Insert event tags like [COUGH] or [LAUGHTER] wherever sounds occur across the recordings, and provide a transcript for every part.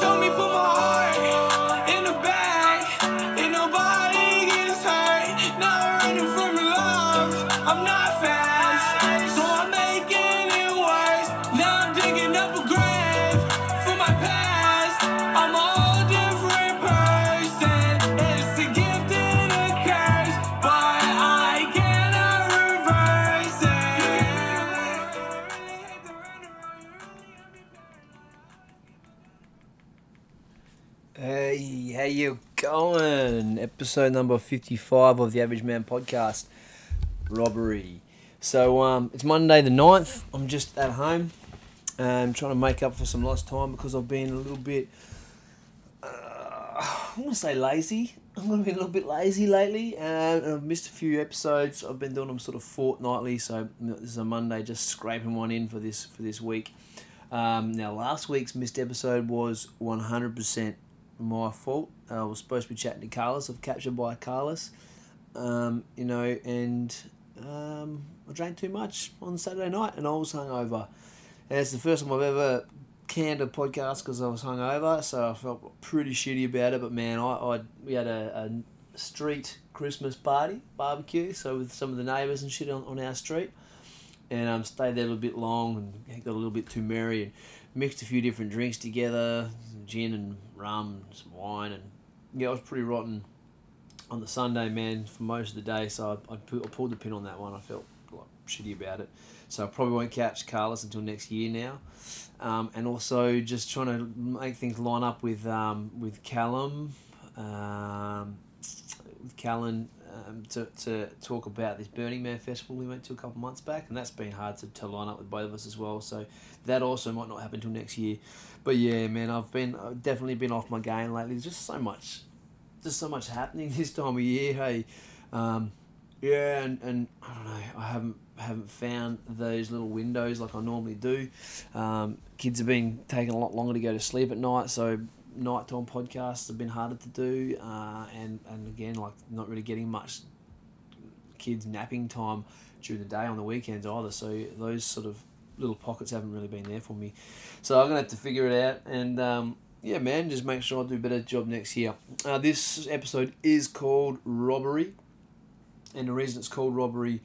told me put my Episode number 55 of the Average Man podcast Robbery. So, um, it's Monday the 9th. I'm just at home. I'm trying to make up for some lost time because I've been a little bit, uh, I'm going to say lazy. I'm going to be a little bit lazy lately and I've missed a few episodes. I've been doing them sort of fortnightly, so this is a Monday, just scraping one in for this for this week. Um, now, last week's missed episode was 100% my fault. I was supposed to be chatting to Carlos. I've captured by Carlos, um, you know, and um, I drank too much on Saturday night and I was hungover. And it's the first time I've ever canned a podcast because I was hungover, so I felt pretty shitty about it. But man, I, I we had a, a street Christmas party barbecue, so with some of the neighbours and shit on, on our street, and um, stayed there a little bit long and got a little bit too merry and mixed a few different drinks together, gin and rum, some wine, and yeah, I was pretty rotten on the Sunday, man, for most of the day. So I, I, I pulled the pin on that one. I felt like shitty about it. So I probably won't catch Carlos until next year now. Um, and also just trying to make things line up with um, with Callum, um, with Callan um, to, to talk about this Burning Man festival we went to a couple months back, and that's been hard to, to line up with both of us as well. So that also might not happen until next year. But yeah, man, I've been I've definitely been off my game lately. There's just so much, just so much happening [LAUGHS] this time of year. Hey, um, yeah, and, and I don't know, I haven't haven't found those little windows like I normally do. Um, kids have been taking a lot longer to go to sleep at night, so nighttime podcasts have been harder to do, uh, and and again like not really getting much kids napping time during the day on the weekends either. So those sort of little pockets haven't really been there for me. So I'm gonna have to figure it out and. Um, yeah, man, just make sure I do a better job next year. Uh, this episode is called Robbery, and the reason it's called Robbery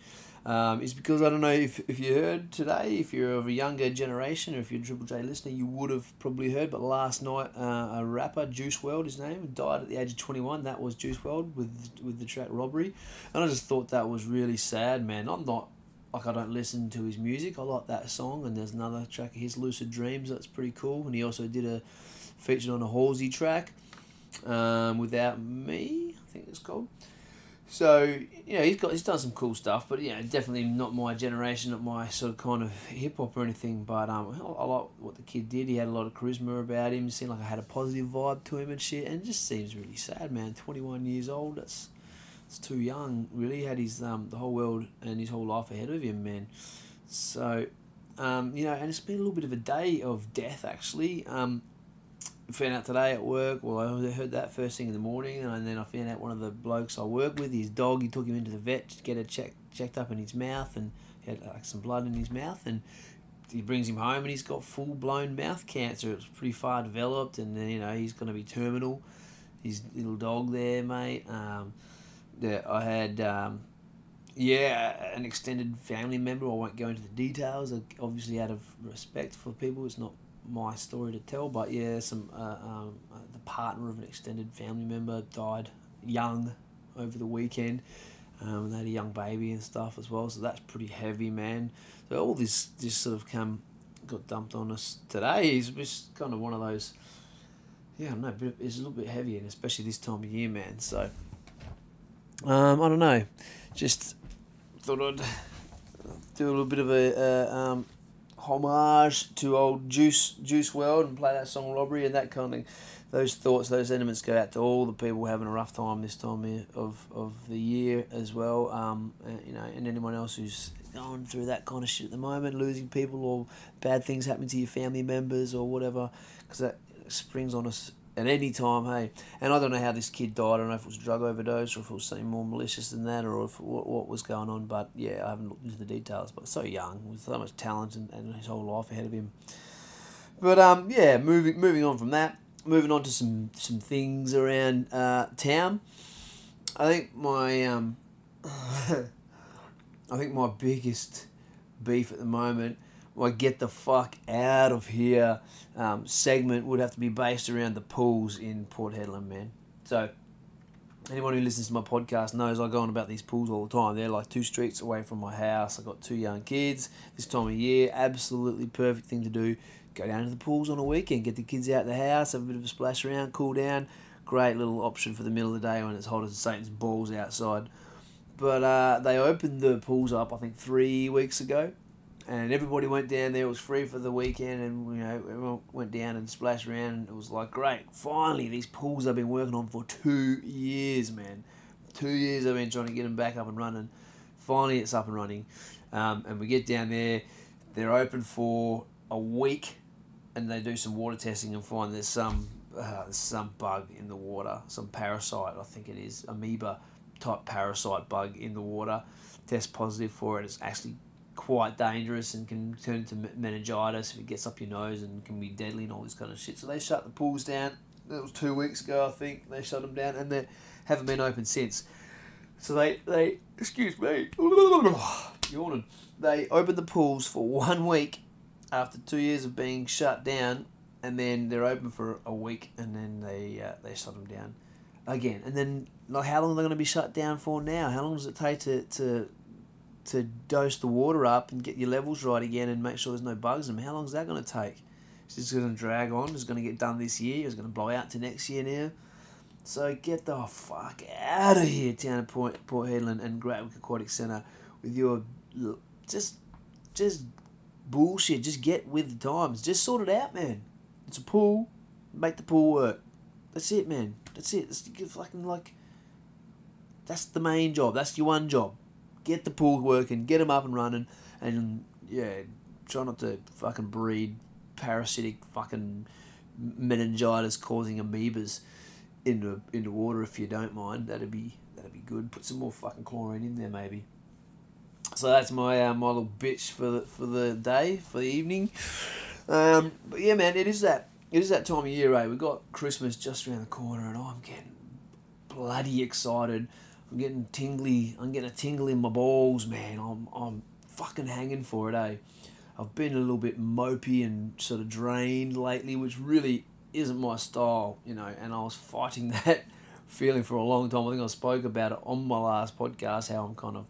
um, is because I don't know if, if you heard today, if you're of a younger generation or if you're a Triple J listener, you would have probably heard. But last night, uh, a rapper, Juice WRLD, his name, died at the age of 21. That was Juice WRLD with with the track Robbery. And I just thought that was really sad, man. I'm not, like, I don't listen to his music. I like that song. And there's another track of his, Lucid Dreams, that's pretty cool. And he also did a featured on a Halsey track, um, Without Me, I think it's called. So you know he's got he's done some cool stuff, but yeah, definitely not my generation, not my sort of kind of hip hop or anything. But um, I, like what the kid did. He had a lot of charisma about him. It seemed like I had a positive vibe to him and shit. And it just seems really sad, man. Twenty one years old. That's it's too young. Really he had his um the whole world and his whole life ahead of him, man. So, um, you know, and it's been a little bit of a day of death actually. Um, found out today at work. Well, I heard that first thing in the morning, and then I found out one of the blokes I work with, his dog, he took him into the vet to get it check, checked up in his mouth, and he had like some blood in his mouth, and he brings him home, and he's got full blown mouth cancer. It's pretty far developed, and then you know he's going to be terminal. His little dog there, mate. Um, I had. Um, yeah, an extended family member. I won't go into the details. Obviously, out of respect for people, it's not my story to tell, but yeah, some uh, um, uh, the partner of an extended family member died young over the weekend. Um, they had a young baby and stuff as well, so that's pretty heavy, man. So all this just sort of come got dumped on us today. Is just kind of one of those. Yeah, I don't know, it's a little bit heavy, and especially this time of year, man. So, um, I don't know, just thought I'd do a little bit of a uh, um, homage to old Juice Juice WRLD and play that song Robbery and that kind of those thoughts, those sentiments go out to all the people having a rough time this time of, of the year as well. Um, and, you know, and anyone else who's going through that kind of shit at the moment, losing people or bad things happening to your family members or whatever, because that springs on us at any time, hey. And I don't know how this kid died. I don't know if it was a drug overdose or if it was something more malicious than that or if what, what was going on. But yeah, I haven't looked into the details. But so young, with so much talent and, and his whole life ahead of him. But um, yeah, moving moving on from that, moving on to some some things around uh, town. I think my um, [LAUGHS] I think my biggest beef at the moment my get the fuck out of here um, segment would have to be based around the pools in Port Hedland, man. So, anyone who listens to my podcast knows I go on about these pools all the time. They're like two streets away from my house. I've got two young kids. This time of year, absolutely perfect thing to do. Go down to the pools on a weekend, get the kids out of the house, have a bit of a splash around, cool down, great little option for the middle of the day when it's hot as Satan's balls outside. But uh, they opened the pools up, I think, three weeks ago, and everybody went down there. It was free for the weekend, and you know everyone went down and splashed around. It was like great. Finally, these pools I've been working on for two years, man. Two years I've been trying to get them back up and running. Finally, it's up and running, um, and we get down there. They're open for a week, and they do some water testing and find there's some uh, there's some bug in the water, some parasite, I think it is, amoeba type parasite bug in the water. Test positive for it. It's actually quite dangerous and can turn into meningitis if it gets up your nose and can be deadly and all this kind of shit. So they shut the pools down. That was two weeks ago, I think. They shut them down and they haven't been open since. So they, they excuse me, [SIGHS] yawning. They opened the pools for [LAUGHS] one week after two years of being shut down and then they're open for a week, and then they uh, they shut them down again. And then like how long are they going to be shut down for now? How long does it take to to to dose the water up and get your levels right again and make sure there's no bugs in them? How long is that going to take? Is this going to drag on? Is it going to get done this year? Is it going to blow out to next year now? So get the fuck out of here, town of Port, Port Hedland and Gratwick Aquatic Centre with your just just bullshit. Just get with the times. Just sort it out, man. It's a pool. Make the pool work. That's it, man. That's it. That's fucking like. That's the main job. That's your one job. Get the pool working. Get them up and running, and yeah, try not to fucking breed parasitic fucking meningitis causing amoebas into into water if you don't mind. That'd be that'd be good. Put some more fucking chlorine in there maybe. So that's my uh, my little bitch for the for the day for the evening. Um, but yeah, man, it is that it is that time of year, eh? We've got Christmas just around the corner, and I'm getting bloody excited. I'm getting tingly. I'm getting a tingle in my balls, man. I'm I'm fucking hanging for it, eh? I've been a little bit mopey and sort of drained lately, which really isn't my style, you know. And I was fighting [LAUGHS] that feeling for a long time. I think I spoke about it on my last podcast how I'm kind of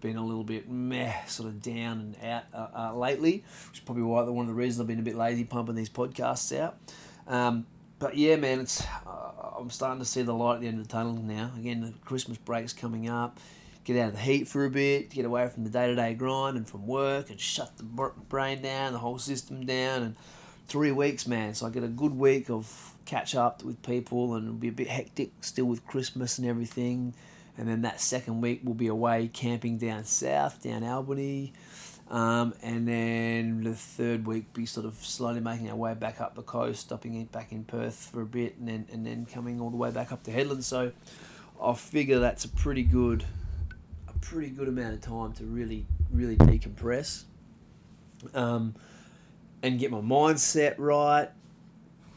been a little bit meh, sort of down and out uh, uh, lately, which is probably why one of the reasons I've been a bit lazy pumping these podcasts out. Um, but yeah, man, it's uh, I'm starting to see the light at the end of the tunnel now. Again, the Christmas break's coming up. Get out of the heat for a bit, get away from the day to day grind and from work, and shut the brain down, the whole system down. And three weeks, man, so I get a good week of catch up with people, and it'll be a bit hectic still with Christmas and everything and then that second week we'll be away camping down south, down Albany, um, and then the third week be sort of slowly making our way back up the coast, stopping in, back in Perth for a bit, and then and then coming all the way back up to Hedland. So I figure that's a pretty good, a pretty good amount of time to really really decompress, um, and get my mindset right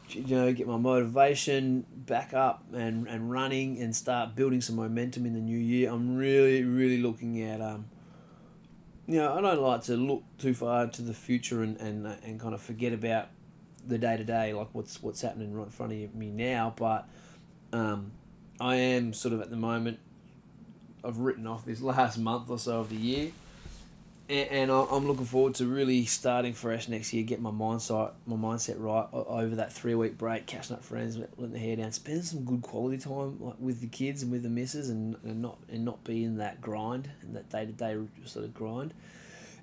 you know, get my motivation back up and, and running and start building some momentum in the new year. I'm really, really looking at, um, you know, I don't like to look too far into the future and, and, and kind of forget about the day to day, like what's what's happening right in front of me now. But um, I am sort of at the moment, I've written off this [LAUGHS] last month or so of the year and, I'm looking forward to really starting fresh next year, get my mindset my mindset right over that three week break, catching up friends, letting the hair down, spending some good quality time like with the kids and with the missus, and, and not and not be in that grind and that day to day sort of grind,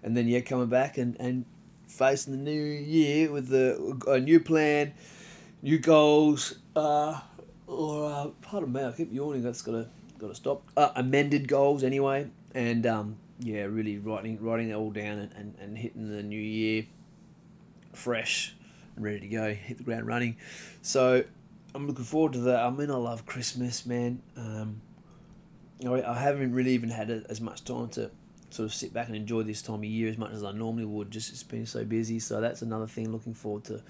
and then yeah, coming back and, and facing the new year with the a new plan, new goals, uh, or uh, pardon me, I keep yawning. That's gotta gotta stop. Uh, amended goals anyway, and um yeah, really writing writing it all down and, and, and hitting the new year fresh and ready to go, hit the ground running. So I'm looking forward to that. I mean, I love Christmas, man. Um, I, I haven't really even had as much time to sort of sit back and enjoy this time of year as much as I normally would. Just it's been so busy. So that's another thing. Looking forward to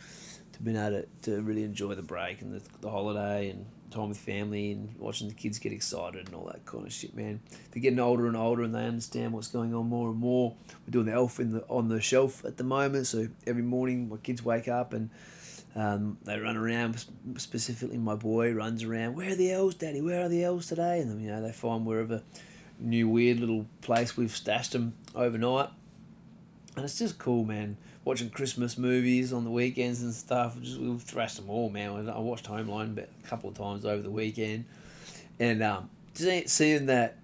being able to, to really enjoy the break and the, the holiday and time with family and watching the kids get excited and all that kind of shit, man. They're getting older and older and they understand what's going on more and more. We're doing the elf in the on the shelf at the moment, so every morning my kids wake up and um, they run around. Specifically, my boy runs around. Where are the elves, Daddy? Where are the elves today? And then, you know they find wherever new weird little place we've stashed them overnight. and it's just cool, man. Watching Christmas movies on the weekends and stuff. Just we've thrashed them all, man. I watched Home Alone a couple of times over the weekend, and um, seeing that,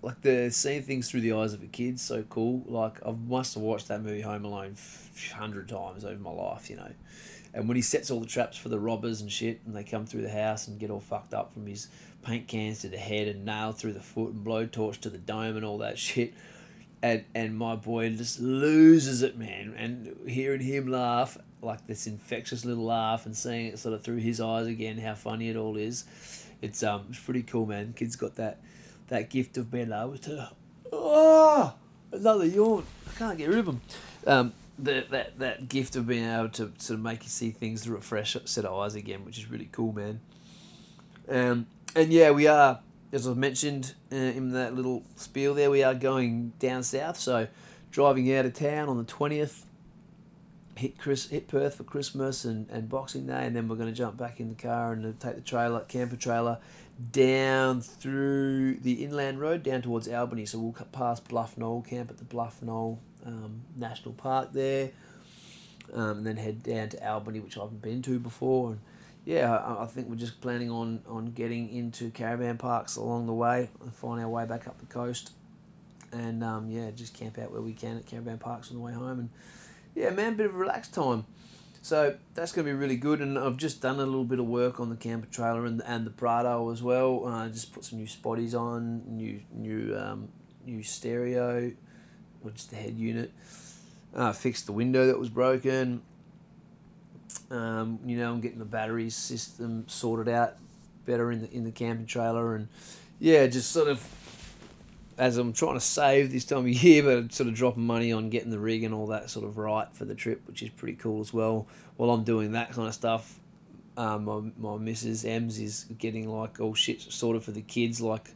like the seeing things through the eyes of a kid, so cool. Like I must have watched that movie Home Alone hundred times over my life, you know. And when he sets all the traps for the robbers and shit, and they come through the house and get all fucked up from his paint cans to the head and nail through the foot and blowtorch to the dome and all that [LAUGHS] shit and and my boy just loses it, man. And hearing him laugh like this infectious little laugh and seeing it sort of through his eyes again, how funny it all is, it's um it's pretty cool, man. Kid's got that that gift of being able to oh another yawn. I can't get rid of him. Um, the, that that gift of being able to sort of make you see things through a fresh set of eyes again, which is really cool, man. Um, and yeah, we are as I mentioned uh, in that little spiel there, we are going down south. So driving out of town on the 20th, hit Chris, hit Perth for Christmas and, and Boxing Day, and then we're going to jump back in the car and take the trailer, camper trailer, down through the inland road down towards Albany. So we'll pass Bluff Knoll camp at the Bluff Knoll um, National Park there, um, and then head down to Albany, which I haven't been to before. And, yeah, I, think we're just planning on, on getting into caravan parks along the way and find our way back up the coast. And um, yeah, just camp out where we can at caravan parks on the way home. And yeah, man, bit of relaxed time. So that's going to be really good. And I've just done a little bit of work on the camper trailer and, and the Prado as well. Uh, just put some new spotties on, new new um, new stereo, which is the head unit. Uh, fixed the window that was broken. Um, you know, I'm getting the battery system sorted out better in the in the camping trailer, and yeah, just sort of as I'm trying to save this time of year, but sort of dropping money on getting the rig and all that sort of right for the trip, which is pretty cool as well. While I'm doing that kind of stuff, um, my my missus Ems is getting like all shit sorted for the kids, like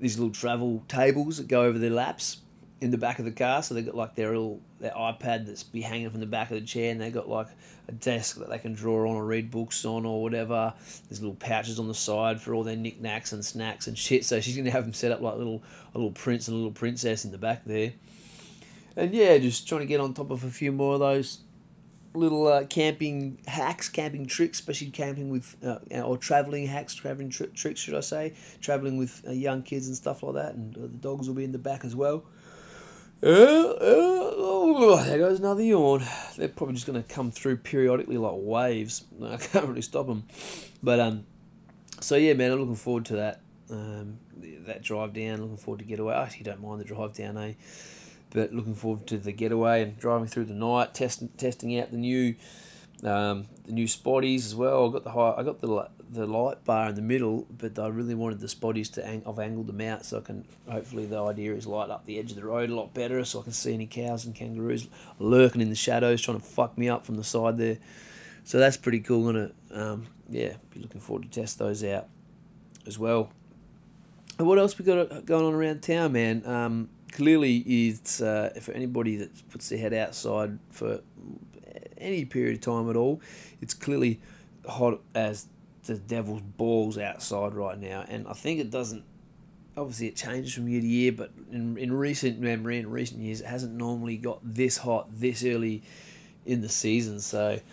these little travel tables that go over their laps in the back of the car. So they got like their little their iPad that's be hanging from the back of the chair, and they got like a desk that they can draw on or read books on or whatever. There's little pouches on the side for all their knickknacks and snacks and shit. So she's gonna have them set up like little a little prince and a little princess in the back there. And yeah, just trying to get on top of a few more of those little uh, camping hacks, camping tricks, especially camping with uh, or traveling hacks, traveling tri- tricks, should I say? Traveling with uh, young kids and stuff like that, and uh, the dogs will be in the back as well. Uh, uh, there goes another yawn. They're probably just going to come through periodically like waves. I can't really stop them. But um, so yeah, man, I'm looking forward to that. Um, that drive down. Looking forward to getaway. I actually don't mind the drive down, eh? But looking forward to the getaway and driving through the night, testing testing out the new um, the new spotties as well. I got the high, I got the the light bar in the middle, but I really wanted the spotties to ang- I've angled them out so I can hopefully the idea is light up the edge of the road a lot better so I can see any cows and kangaroos lurking in the shadows trying to fuck me up from the side there. So that's pretty cool. Gonna um, yeah, be looking forward to test those out as well. And what else we got going on around town, man? Um, clearly, it's uh, for anybody that puts their head outside for any period of time at all, it's clearly hot as the devil's balls outside right now, and I think it doesn't. Obviously, it changes from year to year, but in, in recent memory, in recent years, it hasn't normally got this hot this early in the season. So, it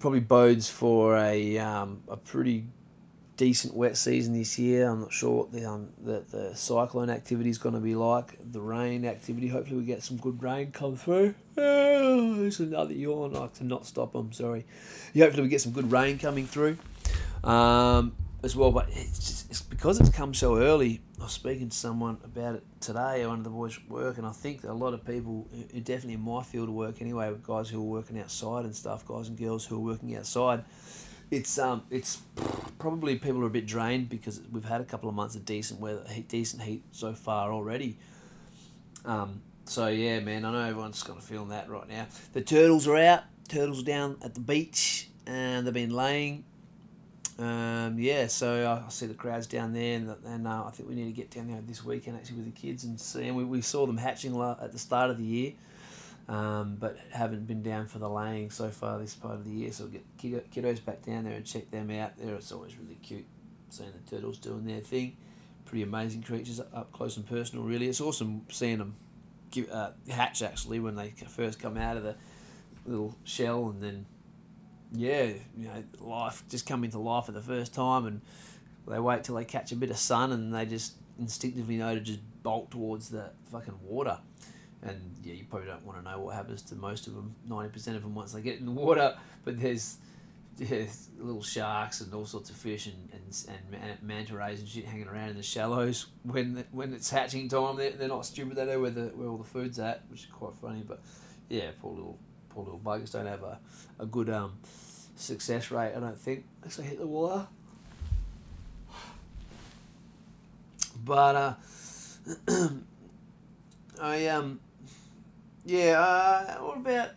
probably bodes for a um, a pretty decent wet season this year. I'm not sure what the um, the, the cyclone activity is going to be like. The rain activity. Hopefully, we get some good rain come through. Oh, [SIGHS] there's another yawn. I cannot stop. I'm sorry. Hopefully, we get some good rain coming through um, as well. But it's, just, it's because it's come so early. I was speaking to someone about it today, one of the boys at work, and I think a lot of people, definitely in my field of work anyway, guys who are working outside and stuff, guys and girls who are working outside, it's um it's probably people are a bit drained because we've had a couple of months of decent weather, decent heat so far already. Um, so yeah, man, I know everyone's kind of feeling that right now. The turtles are out. Turtles down at the beach, and they've been laying. Um, yeah, so I see the crowds down there, and, and uh, I think we need to get down there this weekend actually with the kids and see. And we, we saw them hatching at the start of the year, um, but haven't been down for the laying so far this part of the year. So we'll get kiddos back down there and check them out. There, it's always really cute seeing the turtles doing their thing. Pretty amazing creatures up close and personal. Really, it's awesome seeing them give, uh, hatch actually when they first come out of the little shell, and then yeah, you know, life just come into life for the first time, and they wait till they catch a bit of sun, and they just instinctively know to just bolt towards the fucking water. And yeah, you probably don't want to know what happens to most of them, ninety percent of them once they get in the water. [LAUGHS] But there's there's little sharks and all sorts of fish and, and, and manta rays and shit hanging around in the shallows when the, when it's hatching time. They're, they're not stupid. They know where the where all the food's at, which is quite funny. But yeah, poor little poor little buggers don't have a, a good um, success rate. I don't think as they hit the water. But uh, [CLEARS THROAT] I um yeah uh, what about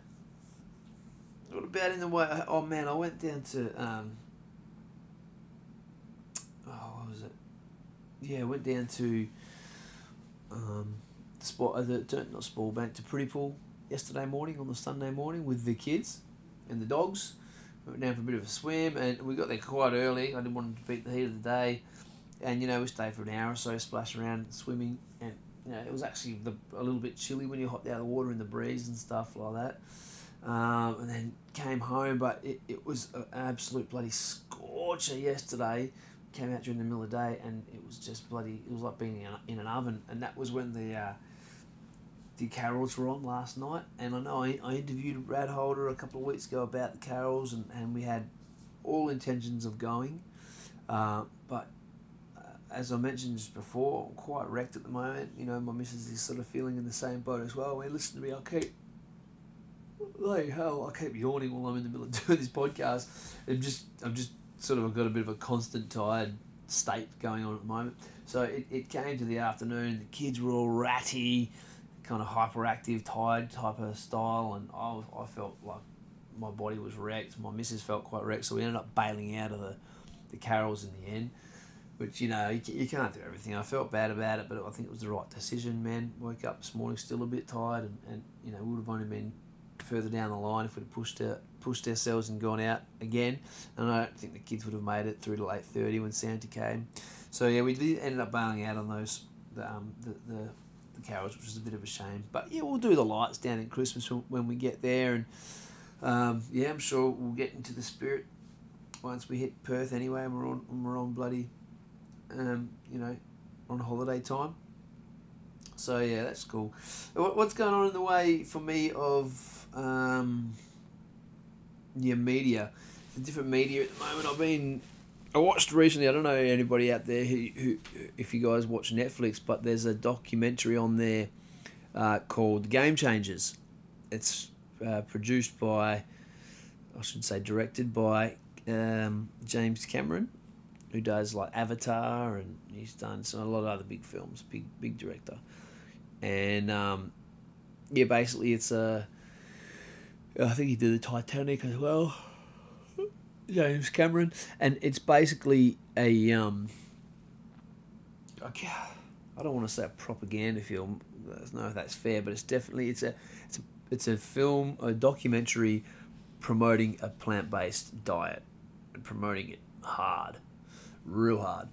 what about in the way? Oh man, I went down to um. Oh, what was it? Yeah, I went down to um, the spot, uh, the not Spoil Bank to Pretty Pool yesterday morning on the Sunday morning with the kids and the dogs. We went down for a bit of a swim and we got there quite early. I didn't want to beat the heat of the day, and you know we stayed for an hour or so, splashing around, swimming, and you know it was actually the, a little bit chilly when you hopped out of the water in the breeze and stuff like that. Um, and then came home, but it, it was an absolute bloody scorcher yesterday. Came out during the middle of the day, and it was just bloody. It was like being in, in an oven, and that was when the uh, the carols were on last night. And I know I, I interviewed Brad Holder a couple of weeks ago about the carols, and, and we had all intentions of going, uh, but uh, as I mentioned just before, I'm quite wrecked at the moment. You know, my missus is sort of feeling in the same boat as well. I mean, listen to me, I'll keep like hell, I keep yawning while I'm in the middle of [LAUGHS] doing this podcast. I'm just, I'm just sort of got a bit of a constant tired state going on at the moment. So it, it came to the afternoon. The kids were all ratty, kind of hyperactive, tired type of style, and I, I felt like my body was wrecked. My missus felt quite wrecked, so we ended up bailing out of the, the carols in the end. Which you know you, you can't do everything. I felt bad about it, but I think it was the right decision. Man, woke up this morning still a bit tired, and, and you know we would have only been further down the line if we'd pushed out, pushed ourselves and gone out again. And I don't think the kids would have made it through to eight thirty when Santa came. So yeah, we did ended up bailing out on those the um, the, the the carols, which is a bit of a shame. But yeah, we'll do the lights down in Christmas when we get there, and um, yeah, I'm sure we'll get into the spirit once we hit Perth anyway, we're on we're on bloody, um, you know, on holiday time. So yeah, that's cool. What's going on in the way for me of um, yeah, media. The different media at the moment. I've been. I watched recently. I don't know anybody out there who, who if you guys watch Netflix, but there's a documentary on there uh, called Game Changers. It's uh, produced by, I should say, directed by um, James Cameron, who does like Avatar, and he's done some a lot of other big films. Big big director, and um, yeah, basically it's a I think he did the Titanic as well. James Cameron, and it's basically a um. I don't want to say a propaganda film. I don't know if that's fair, but it's definitely it's a it's a it's a film a documentary promoting a plant based diet and promoting it hard, real hard.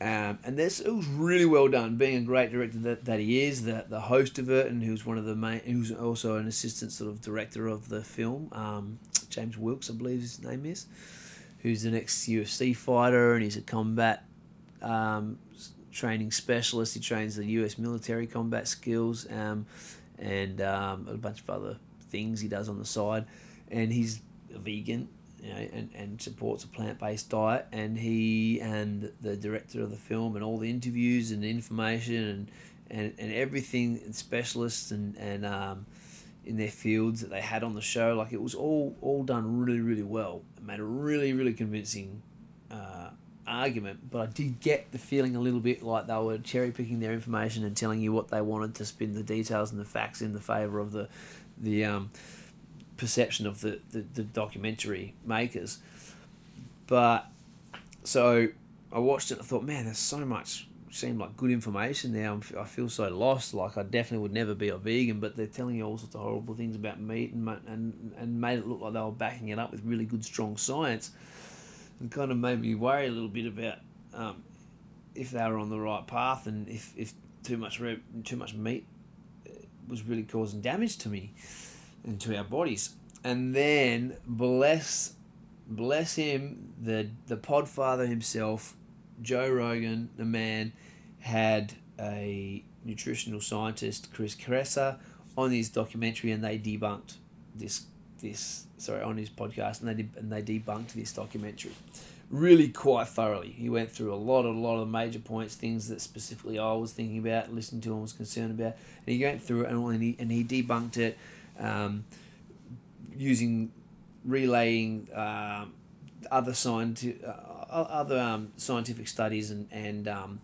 Um, and this it was really well done. Being a great director that, that he is, the the host of it, and who's one of the main, who's also an assistant sort of director of the film. Um, James Wilks, I believe his name is, who's the next UFC fighter, and he's a combat um, training specialist. He trains the U.S. military combat skills, um, and um, a bunch of other things he does on the side. And he's a vegan you know, and, and supports a plant based diet. And he and the director of the film and all the interviews and information and, and, and everything and specialists and, and um, in their fields that they had on the show, like it was all all done really really well. It made a really really convincing uh, argument, but I did get the feeling a little bit like they were cherry picking their information and telling you what they wanted to spin the details and the facts in the favor of the the um, perception of the, the, the documentary makers. But so I watched it and I thought, man, there's so much seemed like good information there. I'm, I feel so lost. Like I definitely would never be a vegan, but they're telling you all sorts of horrible things about meat and and and made it look like they were backing it up with really good, strong science, and kind of made me worry a little bit about um, if they were on the right path and if, if too much too much meat was really causing damage to me and to our bodies. And then bless bless him, the the podfather himself, Joe Rogan, the man, had a nutritional scientist, Chris Kresser, on his documentary, and they debunked this this sorry on his podcast, and they did, and they debunked this documentary really quite thoroughly. He went through a lot, of a lot of the major points, things that specifically I was thinking about, listening to, and was concerned about, and he went through it and he and he debunked it um, using relaying um, other scientific uh, other um, scientific studies and and um,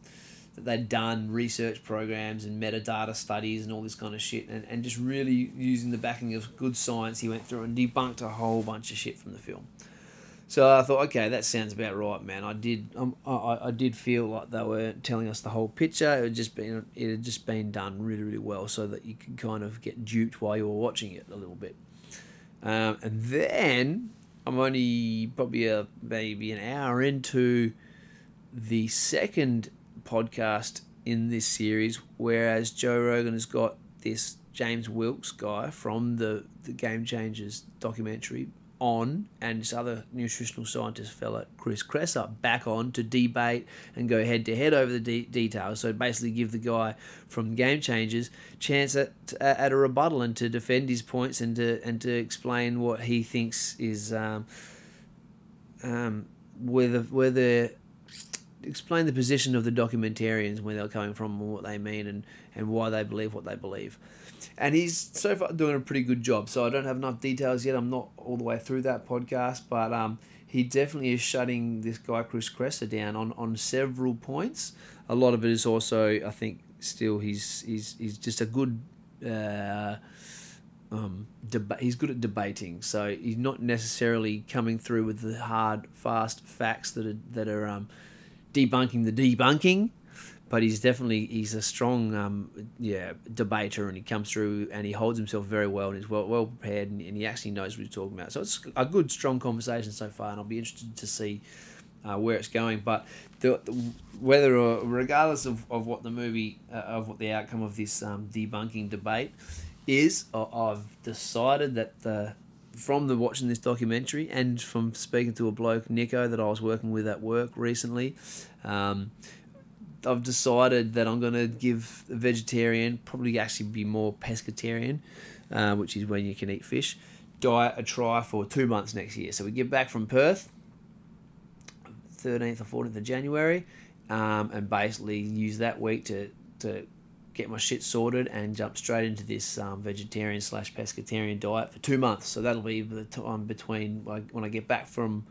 that they'd done research programs and metadata studies and all this kind of shit and, and just really using the backing of good science he went through and debunked a whole bunch of shit from the film so I thought, okay, that sounds about right, man. I did, um, I, I did feel like they were telling us the whole picture. It had just been, it had just been done really, really well, so that you could kind of get duped while you were watching it a little bit. Um, and then I'm only probably a, maybe an hour into the second podcast in this series, whereas Joe Rogan has got this James Wilks guy from the, the Game Changers documentary on, and this other nutritional scientist fella, Chris Kresser, back on to debate and go head to head over the de- details. So basically, give the guy from Game Changers chance at at a rebuttal and to defend his points and to and to explain what he thinks is um, um, whether whether explain the position of the documentarians where they're coming from and what they mean and, and why they believe what they believe and he's so far doing a pretty good job. So I don't have enough details yet. I'm not all the way through that podcast, but um, he definitely is shutting this guy Chris Kresser down on, on several points. A lot of it is also, I think, still he's he's he's just a good. Uh, um, deba- he's good at debating, so he's not necessarily coming through with the hard, fast facts that are that are um, debunking the debunking but he's definitely he's a strong um, yeah debater and he comes through and he holds himself very well and he's well well prepared and, and he actually knows what he's talking about. So it's a good strong conversation so far and I'll be interested to see uh, where it's going. But the, the, whether or regardless of, of what the movie uh, of what the outcome of this um, debunking debate is I've decided that the from the watching this documentary and from speaking to a bloke Nico that I was working with at work recently um, I've decided that I'm to give a vegetarian, probably actually be more pescatarian, uh, which is when you can eat fish, diet a try for two months next year. So we get back from Perth, 13th or 14th of January, um, and basically use that week to, to get my shit sorted and jump straight into this um, vegetarian slash pescatarian diet for two months. So that'll be the time between when I get back from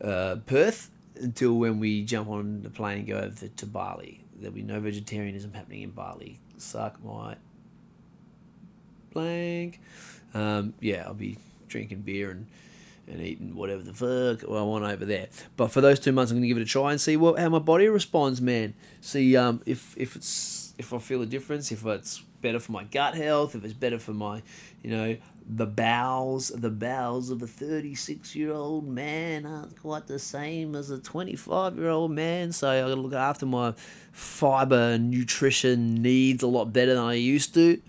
uh, Perth until when we jump on the plane and go over to Bali. There'll be no vegetarianism happening in Bali. Suck my blank. Um, yeah, I'll be drinking beer and, and eating whatever the fuck I want over there. But for those two months, I'm gonna give it a try and see what how my body responds, man. See um, if if it's if I feel a difference, if it's better for my gut health, if it's better for my, you know, the bowels, the bowels of a 36 year old man aren't quite the same as a 25 year old man. So I gotta look after my fiber nutrition needs a lot better than I used to.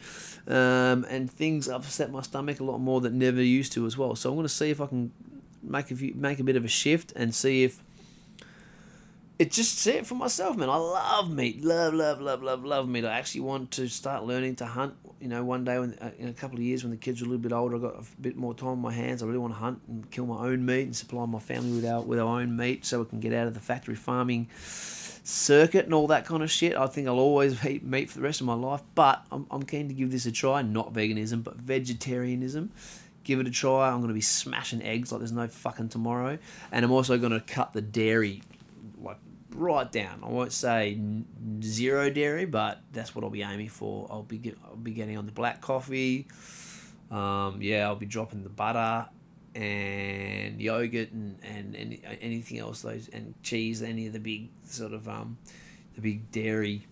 Um, and things upset my stomach a lot more than never used to as well. So I'm gonna see if I can make a few, make a bit of a shift and see if it just see it for myself, man. I love meat, love, love, love, love, love meat. I actually want to start learning to hunt. You know, one day when uh, in a couple of years when the kids are a little bit older, I got a bit more time on my hands. I really want to hunt and kill my own meat and supply my family with our with our own meat, so we can get out of the factory farming circuit and all that kind of shit. I think I'll always [LAUGHS] eat meat for the rest of my life, but I'm I'm keen to give this a try. Not veganism, but vegetarianism give it a try. I'm going to be smashing eggs like there's no fucking tomorrow. And I'm also going to cut the dairy right down. I won't say zero dairy, but that's what I'll be aiming for. I'll be get, I'll be getting on the black coffee. Um, yeah, I'll be dropping the butter and yogurt and, and, anything else those and cheese. Any of the big sort of um, the big dairy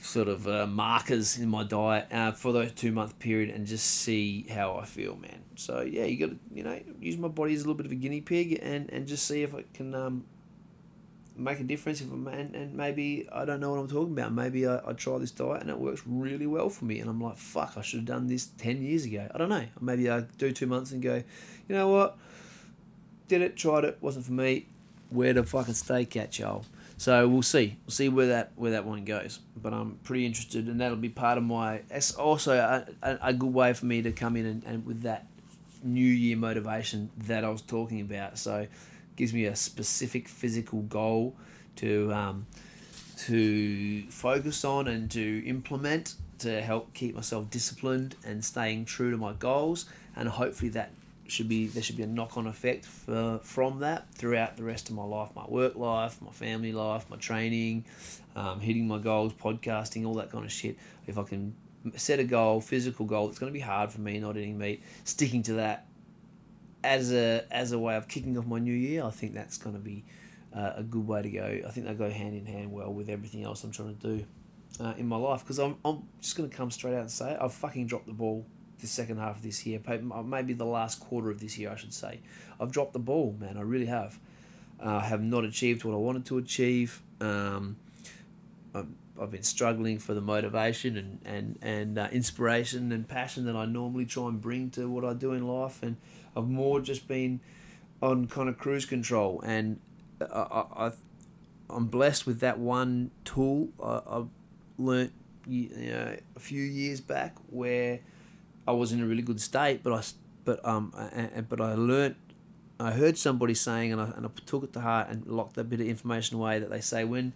sort of uh, markers in my diet uh, for those two month period and just see how I feel, man. So yeah, you got to you know use my body as a little bit of a guinea pig and and just see if I can um, make a difference. If I'm, and, and maybe I don't know what I'm talking about. Maybe I, I try this diet and it works really well for me, and I'm like, fuck, I should have done this ten years ago. I don't know. Maybe I do two months and go, you know what? Did it, tried it, wasn't for me. Where to fucking stay, at, y'all? So we'll see. We'll see where that where that one goes. But I'm pretty interested, and that'll be part of my. It's also a, a, a good way for me to come in and, and with that New Year motivation that I was talking about. So gives me a specific physical goal to um, to focus on and to implement to help keep myself disciplined and staying true to my goals. And hopefully that should be there should be a knock on effect for, from that throughout the rest of my life, my work life, my family life, my training, um, hitting my goals, podcasting, all that kind of shit. If I can set a goal, physical goal, it's going to be hard for me not eating meat. Sticking to that as a as a way of kicking off my new year, I think that's going to be uh, a good way to go. I think they go hand in hand well with everything else I'm trying to do uh, in my life because I'm, I'm just going to come straight out and say it. I've fucking dropped the ball the second half of this year, maybe the last quarter of this year, I should say. I've dropped the ball, man. I really have. Uh, I have not achieved what I wanted to achieve. Um, I've, I've been struggling for the motivation and and and uh, inspiration and passion that I normally try and bring to what I do in life, and I've more just been on kind of cruise control, and I, I, I I'm blessed with that one tool I, I've learnt you know a few years back where I was in a really good state, but I but um and, but I learnt I heard somebody saying and I, and I took it to heart and locked that bit of information away that they say when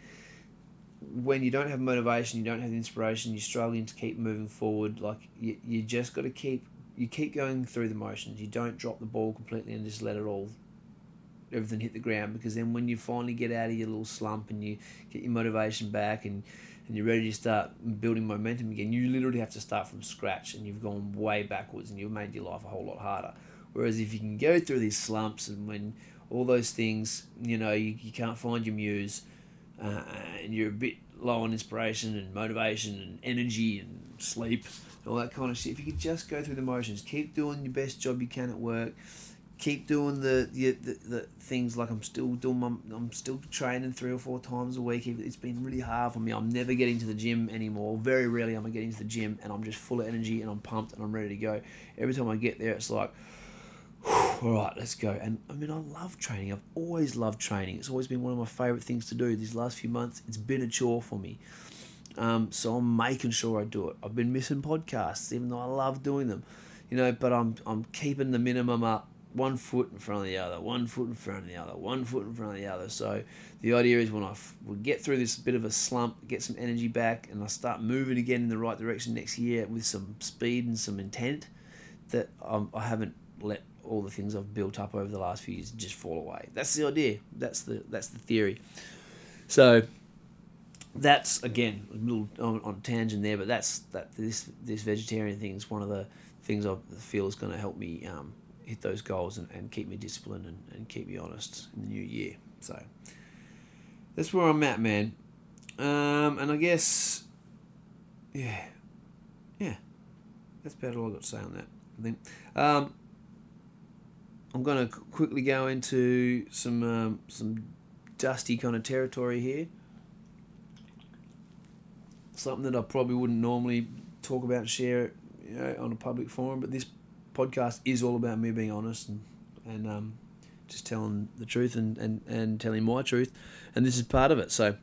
when you don't have motivation, you don't have inspiration, you're struggling to keep moving forward. Like you, you just got to keep you keep going through the motions. You don't drop the ball completely and just let it all everything hit the ground because then when you finally get out of your little slump and you get your motivation back and and you're ready to start building momentum again, you literally have to start from scratch and you've gone way backwards and you've made your life a whole lot harder. Whereas if you can go through these slumps and when all those things, you know, you, you can't find your muse uh, and you're a bit low on inspiration and motivation and energy and sleep and all that kind of shit, if you could just go through the motions, keep doing your best job you can at work, keep doing the, the the, the things like I'm still doing my, I'm still training three or four times a week. It's been really hard for me. I'm never getting to the gym anymore. Very rarely am I getting to the gym and I'm just full of energy and I'm pumped and I'm ready to go. Every time I get there, it's like, [SIGHS] all right, let's go. And I mean, I love training. I've always loved training. It's always been one of my favorite things to do. These last few months, it's been a chore for me. Um, so I'm making sure I do it. I've been missing podcasts, even though I love doing them, you know. But I'm I'm keeping the minimum up one foot in front of the other, one foot in front of the other, one foot in front of the other. So the idea is when I f- get through this bit of a slump, get some energy back, and I start moving again in the right direction next year with some speed and some intent, that um, I haven't let all the things I've built up over the last few years just fall away. That's the idea. That's the that's the theory. So that's again a little on, on tangent there, but that's that this this vegetarian thing is one of the things I feel is going to help me um, hit those goals and, and keep me disciplined and, and keep me honest in the new year. So that's where I'm at, man. Um, and I guess, yeah, yeah, that's about all I've got to say on that. I think. Um, I'm going to quickly go into some um, some dusty kind of territory here. Something that I probably wouldn't normally talk about and share you know, on a public forum, but this podcast is all about me being honest and and um, just telling the truth and, and, and telling my truth, and this is part of it. So,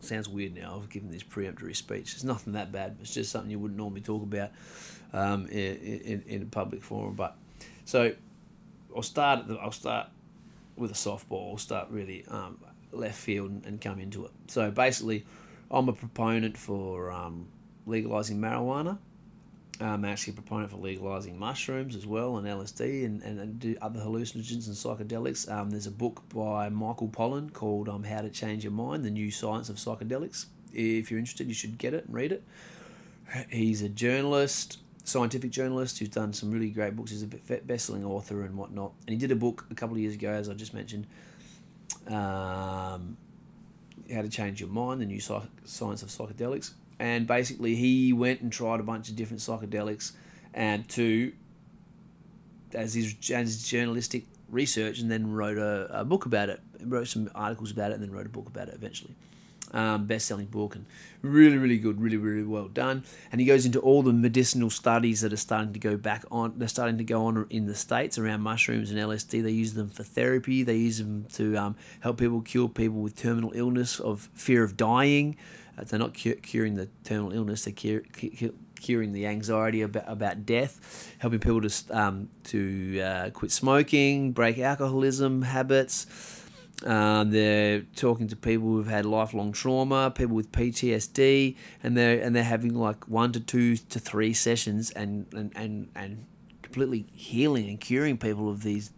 sounds weird now. I've given this preemptory speech. It's nothing that bad. It's just something you wouldn't normally talk about um, in, in, in a public forum. But so, I'll start. I'll start with a softball. I'll start really um, left field and, and, come into it. So basically, I'm a proponent for um, legalizing marijuana. I'm actually a proponent for legalizing mushrooms as well and LSD and, and, and do other hallucinogens and psychedelics. Um, there's a book by Michael Pollan called um, How to Change Your Mind The New Science of Psychedelics. If you're interested, you should get it and read it. He's a journalist, scientific journalist who's done some really great books. He's a best-selling author and whatnot. And he did a book a couple of years ago, as I just mentioned, um, How to Change Your Mind: The New Science of Psychedelics and basically he went and tried a bunch of different psychedelics and to as his, as his journalistic research and then wrote a, a book about it wrote some articles about it, and then wrote a book about it eventually. Um, best-selling book and really, really good, really, really well done. And he goes into all the medicinal studies that are starting to go back on. They're starting to go on in the states around mushrooms and LSD. They use them for therapy. They use them to um, help people cure people with terminal illness of fear of dying. Uh, they're not cu- curing the terminal illness. They're curing the anxiety about, about death, helping people to um, to uh, quit smoking, break alcoholism habits. Um, they're talking to people who've had lifelong trauma, people with PTSD, and they're and they're having like one to two to three sessions and and and, and completely healing and curing people of these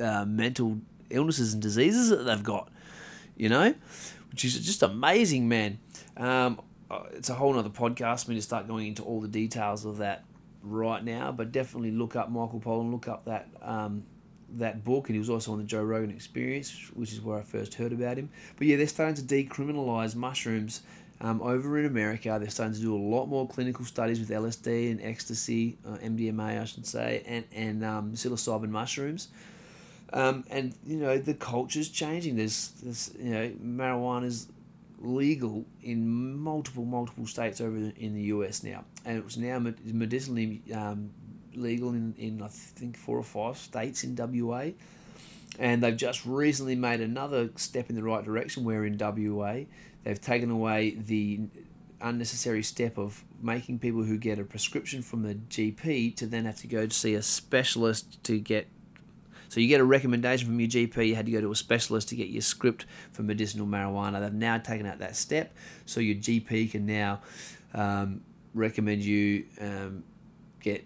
uh, mental illnesses and diseases that they've got. You know, which is just amazing, man. Um, uh, it's a whole other podcast for me to start going into all the details of that right now, but definitely look up Michael Pollan, look up that um, that book, and he was also on the Joe Rogan Experience, which is where I first heard about him. But yeah, they're starting to decriminalize mushrooms um, over in America. They're starting to do a lot more clinical studies with LSD and ecstasy, uh, MDMA, I should say, and and um, psilocybin mushrooms. Um, and you know the culture's changing. There's, there's you know marijuana's legal in multiple multiple states over in the US now, and it's now medicinally um, legal in, in I think four or five states in WA, and they've just recently made another step in the right direction. Where in WA they've taken away the unnecessary step of making people who get a prescription from the GP to then have to go to see a specialist to get so you get a recommendation from your GP. You had to go to a specialist to get your script for medicinal marijuana. They've now taken out that step, so your GP can now um, recommend you um, get.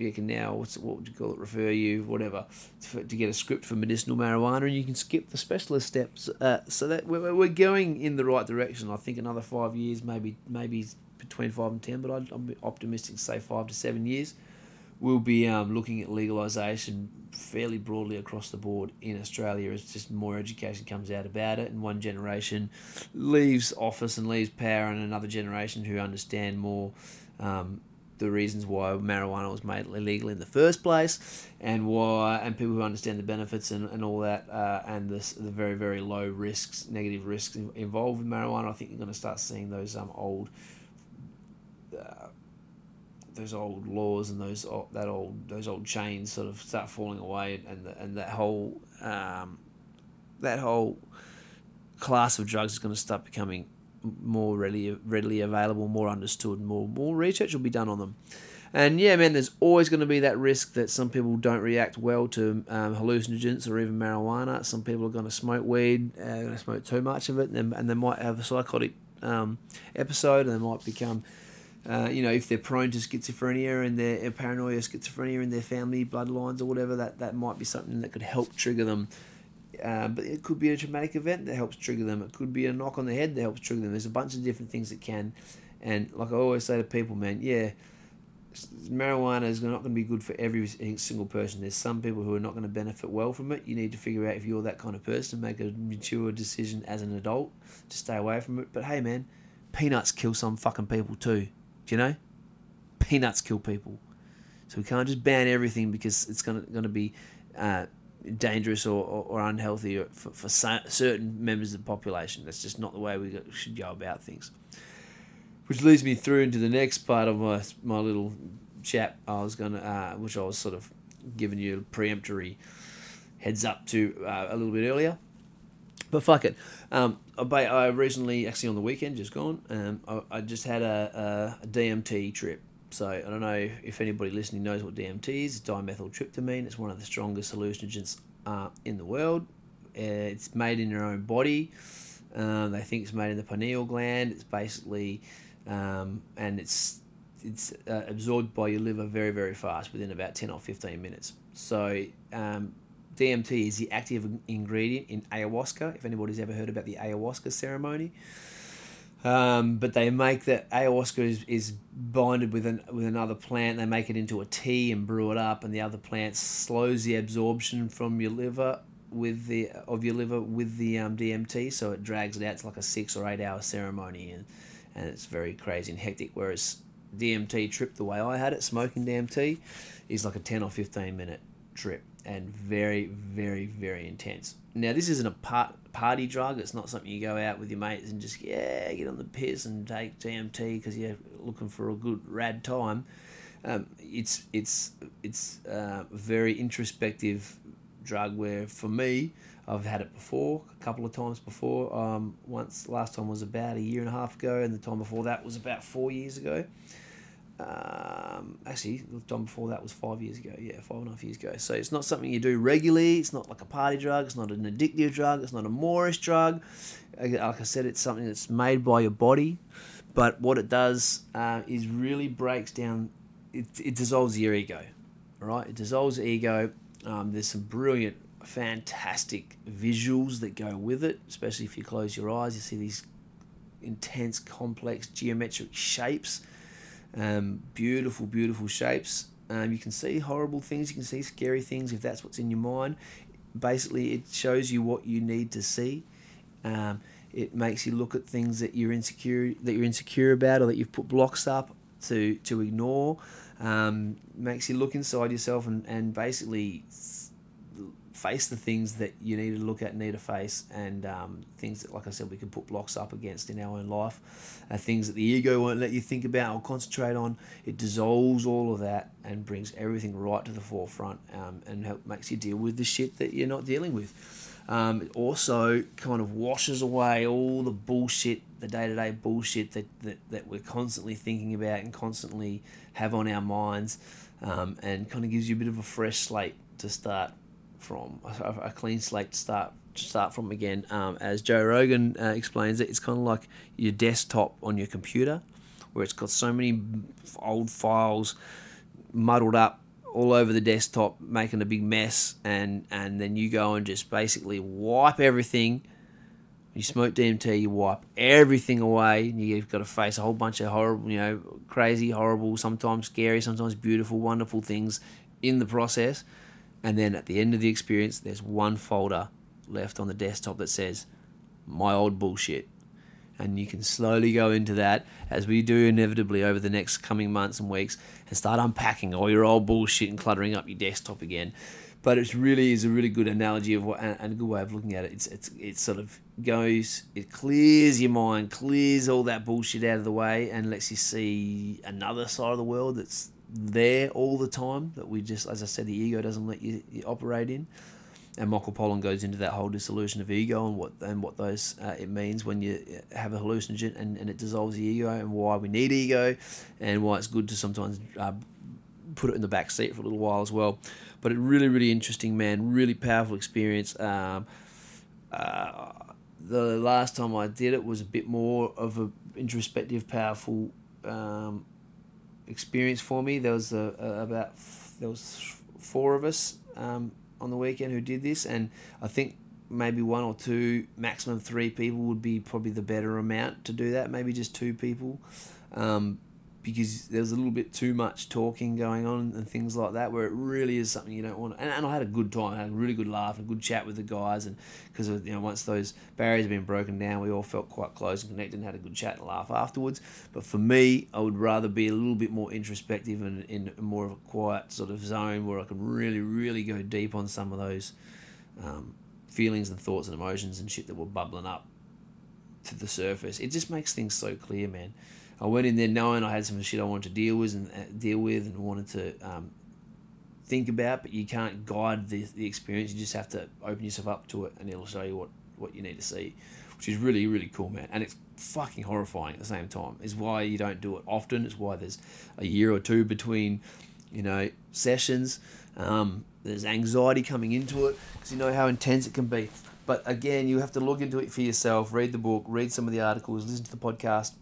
You can now what's what would you call it? Refer you whatever to, to get a script for medicinal marijuana, and you can skip the specialist steps. Uh, so that we're, we're going in the right direction. I think another five years, maybe maybe between five and ten, but I'm optimistic say five to seven years we'll be um, looking at legalisation fairly broadly across the board in Australia as just more education comes out about it and one generation leaves office and leaves power and another generation who understand more um, the reasons why marijuana was made illegal in the first place and why and people who understand the benefits and, and all that uh, and the, the very very low risks negative risks involved with marijuana I think you're going to start seeing those um, old uh, those old laws and those that old those old chains sort of start falling away, and the, and that whole um, that whole class of drugs is going to start becoming more readily readily available, more understood, more more research will be done on them. And yeah, man, there's always going to be that risk that some people don't react well to um, hallucinogens or even marijuana. Some people are going to smoke weed, uh, going to smoke too much of it, and, and they might have a psychotic um, episode, and they might become uh, you know, if they're prone to schizophrenia and they're uh, paranoia, schizophrenia in their family bloodlines or whatever, that, that might be something that could help trigger them. Uh, but it could be a traumatic event that helps trigger them. It could be a knock on the head that helps trigger them. There's a bunch of different things that can. And like I always say to people, man, yeah, marijuana is not going to be good for every single person. There's some people who are not going to benefit well from it. You need to figure out if you're that kind of person, make a mature decision as an adult to stay away from it. But hey, man, peanuts kill some fucking people too Do you know? Peanuts kill people. So we can't just ban everything because it's going to, going to be uh, dangerous or, or, or unhealthy for, for certain members of the population. That's just not the way we should go about things. Which leads me through into the next part of my, my little chat. I was going to, uh, which I was sort of giving you a preemptory heads up to uh, a little bit earlier. But fuck it. Um, I, I recently, actually on the weekend, just gone, um, I, I just had a, a DMT trip. So I don't know if anybody listening knows what DMT is. Dimethyltryptamine. It's one of the strongest hallucinogens uh, in the world. Uh, it's made in your own body. Um, they think it's made in the pineal gland. It's basically, um, and it's it's uh, absorbed by your liver very very fast within about ten or fifteen minutes. So um, DMT is the active ingredient in ayahuasca. If anybody's ever heard about the ayahuasca ceremony, um, but they make that ayahuasca is, is bonded with an with another plant. They make it into a tea and brew it up, and the other plant slows the absorption from your liver with the of your liver with the um, DMT, so it drags it out. It's like a six or eight hour ceremony, and and it's very crazy and hectic. Whereas DMT trip, the way I had it, smoking DMT, is like a ten or fifteen minute trip and very, very, very intense. Now, this isn't a part, party drug. It's not something you go out with your mates and just, yeah, get on the piss and take DMT because you're looking for a good rad time. Um, it's it's it's uh, a very introspective drug where, for me, I've had it before, a couple of times before. Um, once, last time was about a year and a half ago, and the time before that was about four years ago. Um, actually, time before that was five years ago. Yeah, five and a half years ago. So it's not something you do regularly. It's not like a party drug. It's not an addictive drug. It's not a moreish drug. Like I said, it's something that's made by your body. But what it does uh, is really breaks down. It, it dissolves your ego, right? It dissolves the ego. Um, there's some brilliant, fantastic visuals that go with it, especially if you close your eyes. You see these intense, complex geometric shapes um, beautiful, beautiful shapes. Um, you can see horrible things, you can see scary things if that's what's in your mind. Basically, it shows you what you need to see. Um, it makes you look at things that you're insecure that you're insecure about or that you've put blocks up to to ignore. Um, makes you look inside yourself and, and basically face the things that you need to look at, need to face, and um, things that, like I said, we can put blocks up against in our own life, uh, things that the ego won't let you think about or concentrate on. It dissolves all of that and brings everything right to the forefront um, and help, makes you deal with the shit that you're not dealing with. Um, it also kind of washes away all the bullshit, the day to day bullshit that, that, that we're constantly thinking about and constantly have on our minds, um, and kind of gives you a bit of a fresh slate to start from a, a clean slate to start start from again. Um, as Joe Rogan uh, explains it, it's kind of like your desktop on your computer, where it's got so many old files muddled up all over the desktop, making a big mess, and and then you go and just basically wipe everything. You smoke DMT, you wipe everything away, and you've got to face a whole bunch of horrible, you know, crazy, horrible, sometimes scary, sometimes beautiful, wonderful things in the process and then at the end of the experience, there's one folder left on the desktop that says, My old bullshit. And you can slowly go into that, as we do inevitably over the next coming months and weeks, and start unpacking all your old bullshit and cluttering up your desktop again. But it really is a really good analogy of what, and a good way of looking at it. It's, it's, it sort of goes, it clears your mind, clears all that bullshit out of the way, and lets you see another side of the world that's there all the time that we just, as I said, the ego doesn't let you, you operate in. And Michael Pollan goes into that whole dissolution of ego and what and what those uh, it means when you have a hallucinogen and, and it dissolves the ego and why we need ego and why it's good to sometimes uh, put it in the back seat for a little while as well. But it really really interesting man, really powerful experience. Um, uh, the last time I did it was a bit more of a introspective, powerful um, experience for me. There was a, about there was four of us um, on the weekend who did this, and I think maybe one or two, maximum three people would be probably the better amount to do that. Maybe just two people. Um, because there's a little bit too much talking going on and things like that, where it really is something you don't want. And, and I had a good time, I had a really good laugh, and a good chat with the guys, and because you know once those barriers have been broken down, we all felt quite close and connected, and had a good chat and laugh afterwards. But for me, I would rather be a little bit more introspective and in more of a quiet sort of zone where I can really, really go deep on some of those um, feelings and thoughts and emotions and shit that were bubbling up to the surface. It just makes things so clear, man. I went in there knowing I had some shit I wanted to deal with and uh, deal with and wanted to um, think about, but you can't guide the, the experience. You just have to open yourself up to it, and it'll show you what, what you need to see, which is really really cool, man. And it's fucking horrifying at the same time. Is why you don't do it often. It's why there's a year or two between, you know, sessions. Um, there's anxiety coming into it because you know how intense it can be. But again, you have to look into it for yourself. Read the book, read some of the articles, listen to the podcast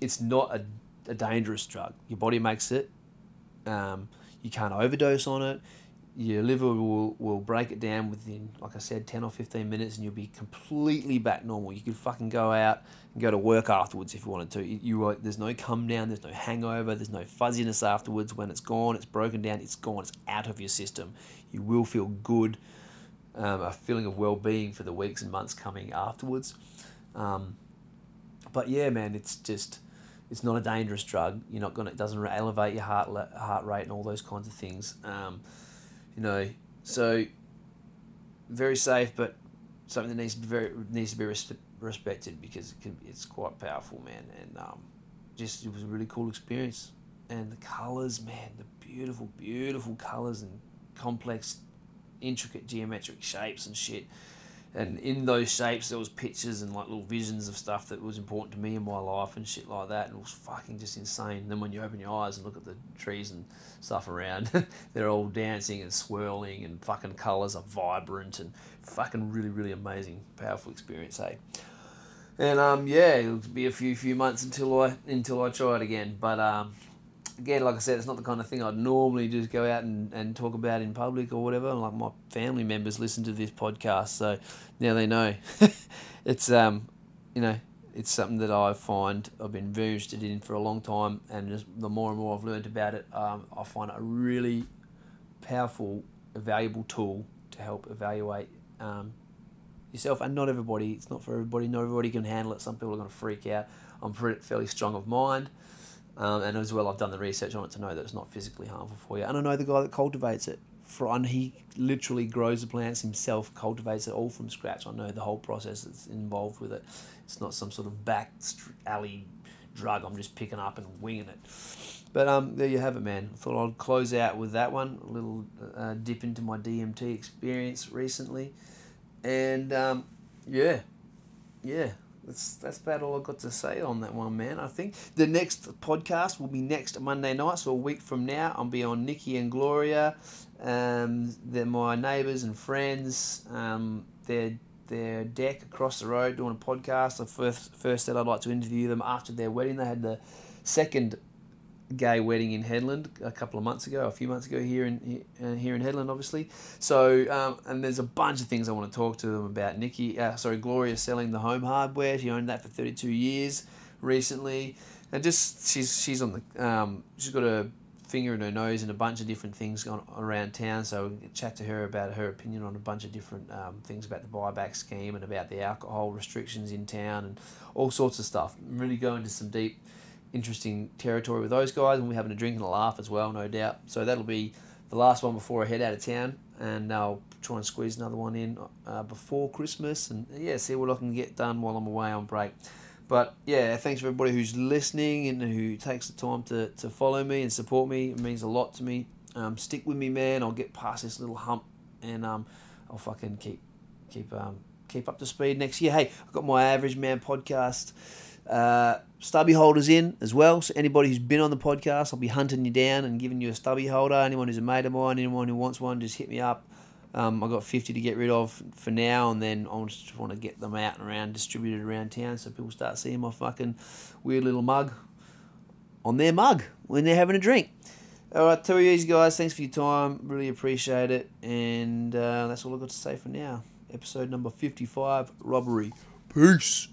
it's not a, a dangerous drug. Your body makes it. Um, you can't overdose on it. Your liver will, will break it down within, like I said, 10 or 15 minutes and you'll be completely back normal. You could fucking go out and go to work afterwards if you wanted to. You, you There's no come down, there's no hangover, there's no fuzziness afterwards. When it's gone, it's broken down, it's gone, it's out of your system. You will feel good, um, a feeling of well being for the weeks and months coming afterwards. Um, but yeah, man, it's just it's not a dangerous drug. You're not gonna. It doesn't elevate your heart heart rate and all those kinds of things. Um, you know, So very safe, but something that needs to be very needs to be res- respected because it can, it's quite powerful, man. And um, just it was a really cool experience. And the colors, man, the beautiful, beautiful colors and complex, intricate geometric shapes and shit and in those shapes there was pictures and like little visions of stuff that was important to me in my life and shit like that and it was fucking just insane. And then when you open your eyes and look at the trees and stuff around [LAUGHS] they're all dancing and swirling and fucking colours are vibrant and fucking really really amazing powerful experience hey? And um yeah it'll be a few few months until I until I try it again but um again, like I said, it's not the kind of thing I'd normally just go out and, and talk about in public or whatever. Like my family members listen to this podcast, so now they know. [LAUGHS] it's um, you know, it's something that I find I've been very interested in for a long time, and just the more and more I've learned about it, um, I find it a really powerful, valuable tool to help evaluate um, yourself. And not everybody, it's not for everybody. Not everybody can handle it. Some people are going to freak out. I'm fairly strong of mind. Um, and as well, I've done the research on it to know that it's not physically harmful for you. And I know the guy that cultivates it. For, he literally grows the plants himself, cultivates it all from scratch. I know the whole process that's involved with it. It's not some sort of back alley drug I'm just picking up and winging it. But um, there you have it, man. I thought I'd close out with that one. A little uh, dip into my DMT experience recently. And um, yeah, yeah, that's that's about all I've got to say on that one, man. I think the next podcast will be next Monday night, so a week from now. I'll be on Nikki and Gloria. Um, they're my neighbours and friends. Um, their their deck across the road doing a podcast. I first first said I'd like to interview them after their wedding. They had the second gay wedding in Hedland a couple of months ago, a few months ago here in uh, here in Hedland, obviously. So, um, and there's a bunch of things I want to talk to them about. Nikki, uh, sorry, Gloria selling the home hardware. She owned that for 32 years recently, and just she's she's on the um, she's got a finger in her nose and a bunch of different things going around town. So chat to her about her opinion on a bunch of different um, things about the buyback scheme and about the alcohol restrictions in town and all sorts of stuff. Really go into some deep interesting territory with those guys, and we're having a drink and a laugh as well, no doubt. So that'll be the last one before I head out of town, and I'll try and squeeze another one in uh, before Christmas, and yeah, see what I can get done while I'm away on break. But yeah, thanks for everybody who's listening and who takes the time to, to follow me and support me. It means a lot to me. Um, stick with me, man. I'll get past this little hump, and um, I'll fucking keep keep um, keep up to speed next year. Hey, I've got my Average Man podcast uh, stubby holders in as well. So anybody who's been on the podcast, I'll be hunting you down and giving you a stubby holder. Anyone who's a mate of mine, anyone who wants one, just hit me up. Um, I've got 50 to get rid of for now, and then I just want to get them out and around, distributed around town so people start seeing my fucking weird little mug on their mug when they're having a drink. All right, tell you guys, thanks for your time. Really appreciate it. And uh, that's all I've got to say for now. Episode number 55 Robbery. Peace.